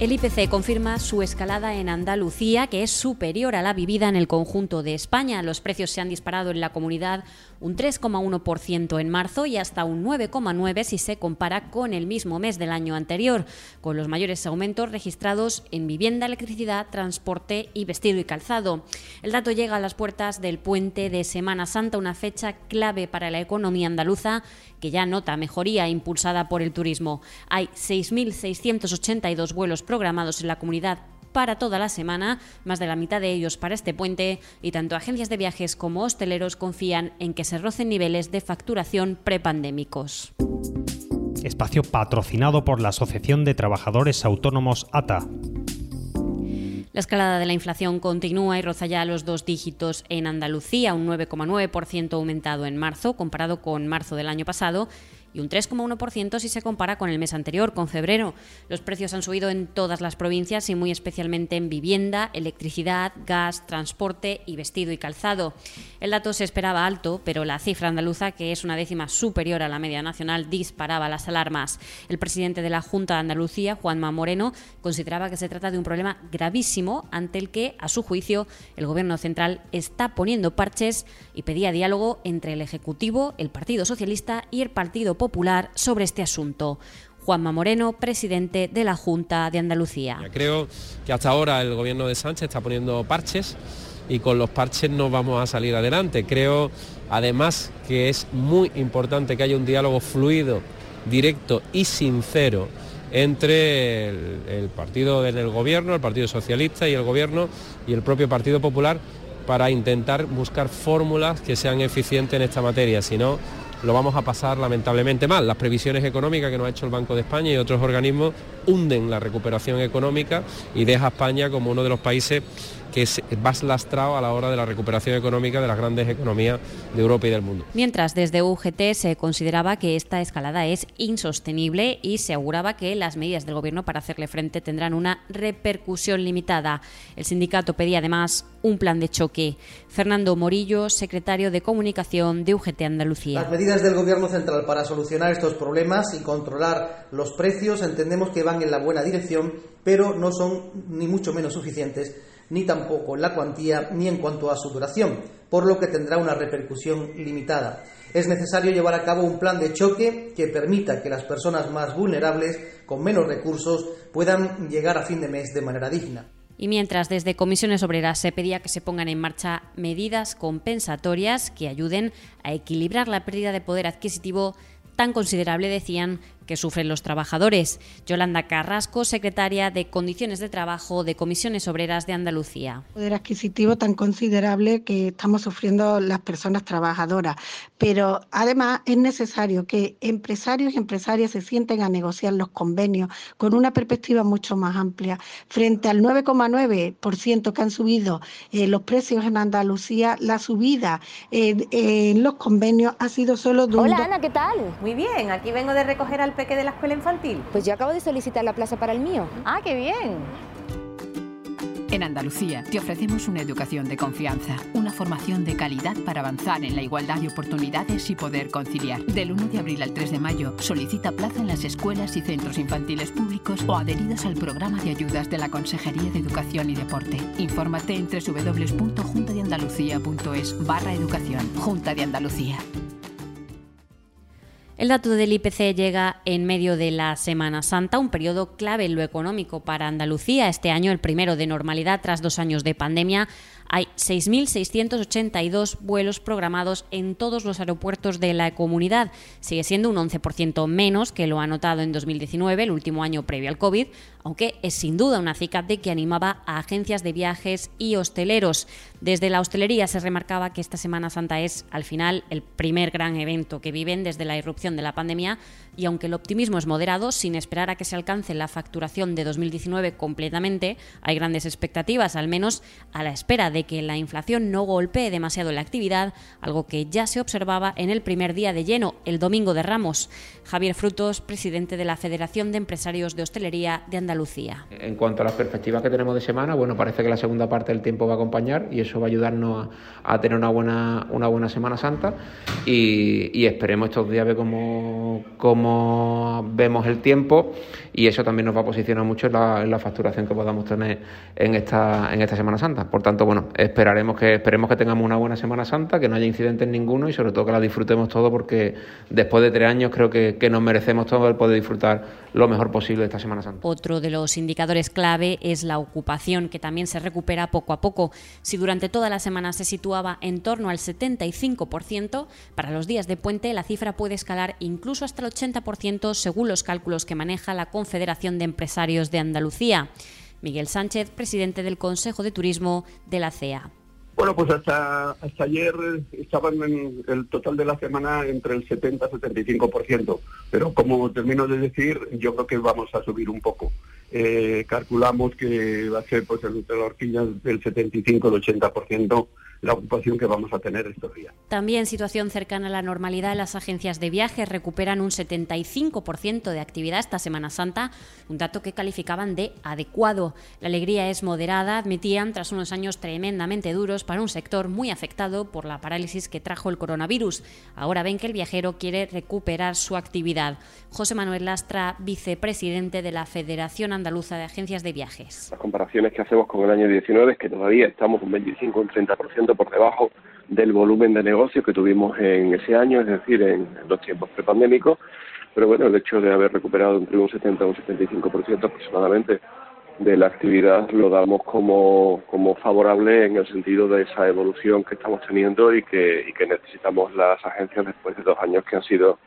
El IPC confirma su escalada en Andalucía, que es superior a la vivida en el conjunto de España. Los precios se han disparado en la comunidad un 3,1% en marzo y hasta un 9,9% si se compara con el mismo mes del año anterior, con los mayores aumentos registrados en vivienda, electricidad, transporte y vestido y calzado. El dato llega a las puertas del puente de Semana Santa, una fecha clave para la economía andaluza que ya nota mejoría impulsada por el turismo. Hay 6.682 vuelos programados en la comunidad para toda la semana, más de la mitad de ellos para este puente, y tanto agencias de viajes como hosteleros confían en que se rocen niveles de facturación prepandémicos. Espacio patrocinado por la Asociación de Trabajadores Autónomos ATA. La escalada de la inflación continúa y roza ya los dos dígitos en Andalucía, un 9,9% aumentado en marzo comparado con marzo del año pasado y un 3,1% si se compara con el mes anterior, con febrero. Los precios han subido en todas las provincias y muy especialmente en vivienda, electricidad, gas, transporte y vestido y calzado. El dato se esperaba alto, pero la cifra andaluza, que es una décima superior a la media nacional, disparaba las alarmas. El presidente de la Junta de Andalucía, Juanma Moreno, consideraba que se trata de un problema gravísimo ante el que, a su juicio, el Gobierno central está poniendo parches y pedía diálogo entre el Ejecutivo, el Partido Socialista y el Partido Popular sobre este asunto. Juanma Moreno, presidente de la Junta de Andalucía. Creo que hasta ahora el gobierno de Sánchez está poniendo parches y con los parches no vamos a salir adelante. Creo además que es muy importante que haya un diálogo fluido, directo y sincero entre el, partido del gobierno, el Partido Socialista y el gobierno y el propio Partido Popular para intentar buscar fórmulas que sean eficientes en esta materia. Si no, lo vamos a pasar lamentablemente mal. Las previsiones económicas que nos ha hecho el Banco de España y otros organismos hunden la recuperación económica y deja a España como uno de los países que es más lastrado a la hora de la recuperación económica de las grandes economías de Europa y del mundo. Mientras desde UGT se consideraba que esta escalada es insostenible y se auguraba que las medidas del Gobierno para hacerle frente tendrán una repercusión limitada. El sindicato pedía además un plan de choque. Fernando Morillo, secretario de Comunicación de UGT Andalucía. Las medidas del Gobierno central para solucionar estos problemas y controlar los precios entendemos que van en la buena dirección, pero no son ni mucho menos suficientes ni tampoco la cuantía ni en cuanto a su duración, por lo que tendrá una repercusión limitada. Es necesario llevar a cabo un plan de choque que permita que las personas más vulnerables, con menos recursos, puedan llegar a fin de mes de manera digna. Y mientras desde comisiones obreras se pedía que se pongan en marcha medidas compensatorias que ayuden a equilibrar la pérdida de poder adquisitivo tan considerable, decían, que sufren los trabajadores. Yolanda Carrasco, secretaria de Condiciones de Trabajo de Comisiones Obreras de Andalucía. Poder adquisitivo tan considerable que estamos sufriendo las personas trabajadoras, pero además es necesario que empresarios y empresarias se sienten a negociar los convenios con una perspectiva mucho más amplia. Frente al 9,9% que han subido eh, los precios en Andalucía, la subida eh, en los convenios ha sido solo de Hola Ana, ¿qué tal? Muy bien, aquí vengo de recoger al peque de la escuela infantil? Pues yo acabo de solicitar la plaza para el mío. Ah, qué bien. En Andalucía te ofrecemos una educación de confianza, una formación de calidad para avanzar en la igualdad de oportunidades y poder conciliar. Del 1 de abril al 3 de mayo solicita plaza en las escuelas y centros infantiles públicos o adheridos al programa de ayudas de la Consejería de Educación y Deporte. Infórmate en www.juntadeandalucía.es barra educación. Junta de Andalucía. El dato del IPC llega en medio de la Semana Santa, un periodo clave en lo económico para Andalucía. Este año, el primero de normalidad tras dos años de pandemia, hay 6.682 vuelos programados en todos los aeropuertos de la comunidad. Sigue siendo un 11% menos que lo anotado en 2019, el último año previo al COVID, aunque es sin duda una acicate que animaba a agencias de viajes y hosteleros. Desde la hostelería se remarcaba que esta Semana Santa es, al final, el primer gran evento que viven desde la irrupción de la pandemia y aunque el optimismo es moderado, sin esperar a que se alcance la facturación de 2019 completamente, hay grandes expectativas, al menos a la espera de que la inflación no golpee demasiado la actividad, algo que ya se observaba en el primer día de lleno, el domingo de Ramos. Javier Frutos, presidente de la Federación de Empresarios de Hostelería de Andalucía. En cuanto a las perspectivas que tenemos de semana, bueno, parece que la segunda parte del tiempo va a acompañar y eso va a ayudarnos a, tener una buena, una buena Semana Santa y, esperemos estos días ver cómo, cómo, vemos el tiempo y eso también nos va a posicionar mucho en la, facturación que podamos tener en esta, en esta Semana Santa. Por tanto, bueno, esperaremos que, esperemos que tengamos una buena Semana Santa, que no haya incidentes ninguno y sobre todo que la disfrutemos todo porque después de tres años creo que, que nos merecemos todo el poder disfrutar lo mejor posible esta Semana Santa. Otro de los indicadores clave es la ocupación, que también se recupera poco a poco. Si durante toda la semana se situaba en torno al 75%, para los días de puente la cifra puede escalar incluso hasta el 80% según los cálculos que maneja la Confederación de Empresarios de Andalucía. Miguel Sánchez, presidente del Consejo de Turismo de la CEA. Bueno, pues hasta, hasta ayer estaban en el total de la semana entre el 70 y 75%, pero como termino de decir, yo creo que vamos a subir un poco. Eh, calculamos que va a ser pues entre la horquilla del 75 al 80% la ocupación que vamos a tener estos días. También situación cercana a la normalidad, las agencias de viajes recuperan un 75% de actividad esta Semana Santa, un dato que calificaban de adecuado. La alegría es moderada, admitían, tras unos años tremendamente duros para un sector muy afectado por la parálisis que trajo el coronavirus. Ahora ven que el viajero quiere recuperar su actividad. José Manuel Lastra, vicepresidente de la Federación Andaluza de Agencias de Viajes. Las comparaciones que hacemos con el año 19 es que todavía estamos un 25 un 30% por debajo del volumen de negocio que tuvimos en ese año, es decir, en los tiempos prepandémicos. Pero bueno, el hecho de haber recuperado entre un 70 y un 75% aproximadamente de la actividad lo damos como, como favorable en el sentido de esa evolución que estamos teniendo y que, y que necesitamos las agencias después de dos años que han sido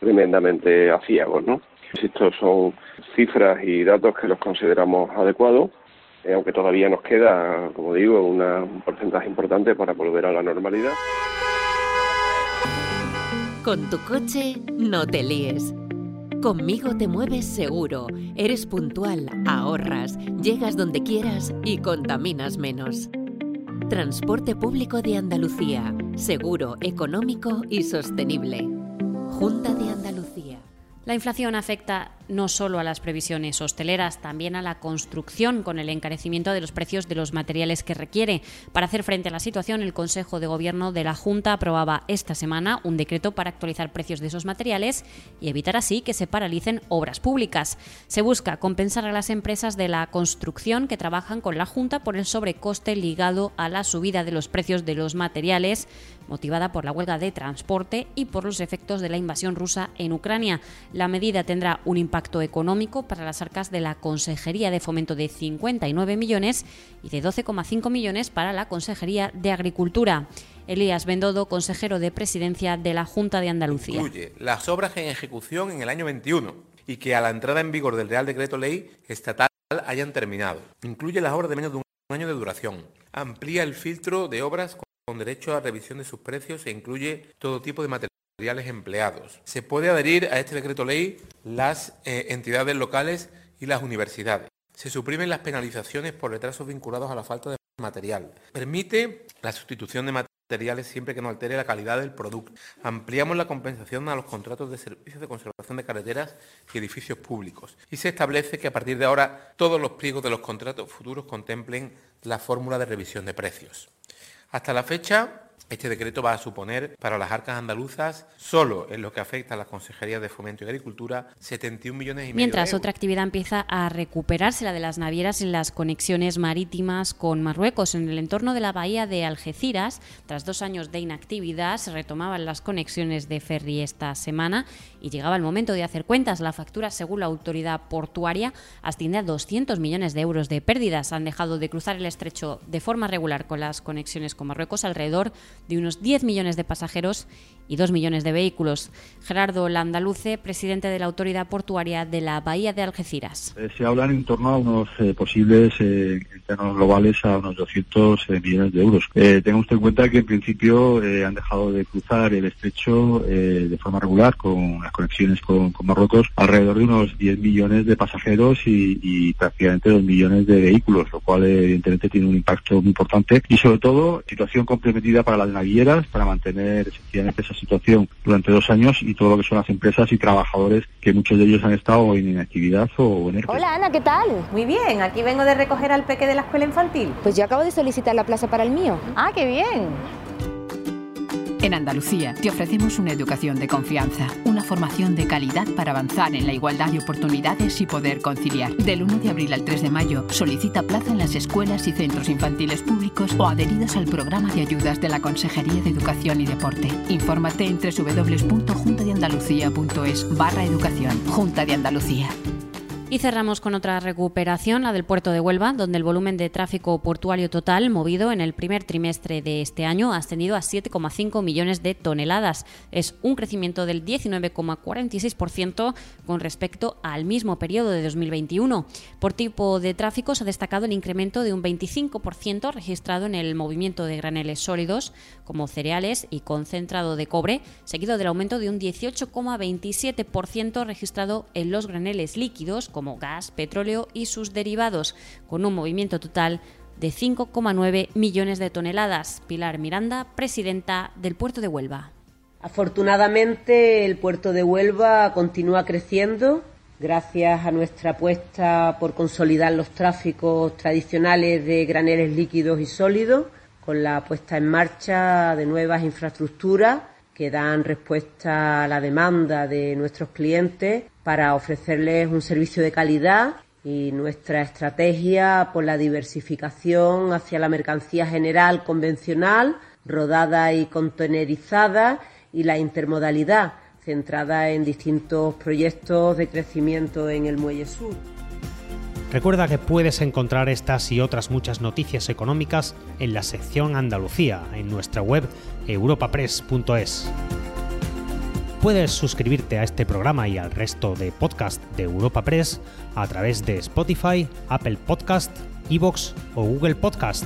tremendamente aciagos, ¿no? Estos son cifras y datos que los consideramos adecuados eh, aunque todavía nos queda, como digo, un porcentaje importante para volver a la normalidad. Con tu coche no te líes. Conmigo te mueves seguro, eres puntual, ahorras, llegas donde quieras y contaminas menos. Transporte público de Andalucía, seguro, económico y sostenible. Junta de Andalucía. La inflación afecta no solo a las previsiones hosteleras, también a la construcción con el encarecimiento de los precios de los materiales que requiere. Para hacer frente a la situación, el Consejo de Gobierno de la Junta aprobaba esta semana un decreto para actualizar precios de esos materiales y evitar así que se paralicen obras públicas. Se busca compensar a las empresas de la construcción que trabajan con la Junta por el sobrecoste ligado a la subida de los precios de los materiales motivada por la huelga de transporte y por los efectos de la invasión rusa en Ucrania. La medida tendrá un impacto económico para las arcas de la Consejería de Fomento de 59 millones y de 12,5 millones para la Consejería de Agricultura. Elías Bendodo, consejero de Presidencia de la Junta de Andalucía. Incluye las obras en ejecución en el año 21 y que a la entrada en vigor del Real Decreto Ley estatal hayan terminado. Incluye las obras de menos de un año de duración. Amplía el filtro de obras con derecho a revisión de sus precios e incluye todo tipo de materiales empleados. Se puede adherir a este decreto ley las eh, entidades locales y las universidades. Se suprimen las penalizaciones por retrasos vinculados a la falta de material. Permite la sustitución de materiales siempre que no altere la calidad del producto. Ampliamos la compensación a los contratos de servicios de conservación de carreteras y edificios públicos. Y se establece que a partir de ahora todos los pliegos de los contratos futuros contemplen la fórmula de revisión de precios. Hasta la fecha, este decreto va a suponer para las arcas andaluzas, solo en lo que afecta a las consejerías de Fomento y Agricultura, 71 millones y medio. Mientras otra actividad empieza a recuperarse, la de las navieras en las conexiones marítimas con Marruecos. En el entorno de la bahía de Algeciras, tras dos años de inactividad, se retomaban las conexiones de ferry esta semana y llegaba el momento de hacer cuentas. La factura, según la autoridad portuaria, asciende a 200 millones de euros de pérdidas. Han dejado de cruzar el estrecho de forma regular con las conexiones con Marruecos alrededor de unos 10 millones de pasajeros y 2 millones de vehículos. Gerardo Landaluce, presidente de la Autoridad Portuaria de la Bahía de Algeciras. Eh, se hablan en torno a unos eh, posibles eh, términos globales a unos 200 millones de euros. tenga usted en cuenta que en principio han dejado de cruzar el estrecho de forma regular con las conexiones con, Marruecos alrededor de unos 10 millones de pasajeros y, y prácticamente 2 millones de vehículos, lo cual evidentemente tiene un impacto muy importante y sobre todo situación comprometida para las navieras para mantener efectivamente esa situación durante dos años y todo lo que son las empresas y trabajadores que muchos de ellos han estado en inactividad o en ERTE. Hola Ana, ¿qué tal? Muy bien, aquí vengo de recoger al peque de la escuela infantil. Pues yo acabo de solicitar la plaza para el mío. Ah, qué bien. En Andalucía te ofrecemos una educación de confianza, una formación de calidad para avanzar en la igualdad de oportunidades y poder conciliar. Del 1 de abril al 3 de mayo solicita plaza en las escuelas y centros infantiles públicos o adheridos al programa de ayudas de la Consejería de Educación y Deporte. Infórmate en www.juntadeandalucía.es barra educación. Junta de Andalucía. Y cerramos con otra recuperación, la del puerto de Huelva, donde el volumen de tráfico portuario total movido en el primer trimestre de este año ha ascendido a 7,5 millones de toneladas. Es un crecimiento del 19,46% con respecto al mismo periodo de 2021. Por tipo de tráfico se ha destacado el incremento de un 25% registrado en el movimiento de graneles sólidos, como cereales y concentrado de cobre, seguido del aumento de un 18,27% registrado en los graneles líquidos, como gas, petróleo y sus derivados, con un movimiento total de 5,9 millones de toneladas. Pilar Miranda, presidenta del puerto de Huelva. Afortunadamente, el puerto de Huelva continúa creciendo gracias a nuestra apuesta por consolidar los tráficos tradicionales de graneles líquidos y sólidos, con la puesta en marcha de nuevas infraestructuras que dan respuesta a la demanda de nuestros clientes para ofrecerles un servicio de calidad y nuestra estrategia por la diversificación hacia la mercancía general convencional, rodada y contenerizada y la intermodalidad, centrada en distintos proyectos de crecimiento en el Muelle Sur. Recuerda que puedes encontrar estas y otras muchas noticias económicas en la sección Andalucía, en nuestra web europapress.es. Puedes suscribirte a este programa y al resto de podcast de Europa Press a través de Spotify, Apple Podcast, Evox o Google Podcast.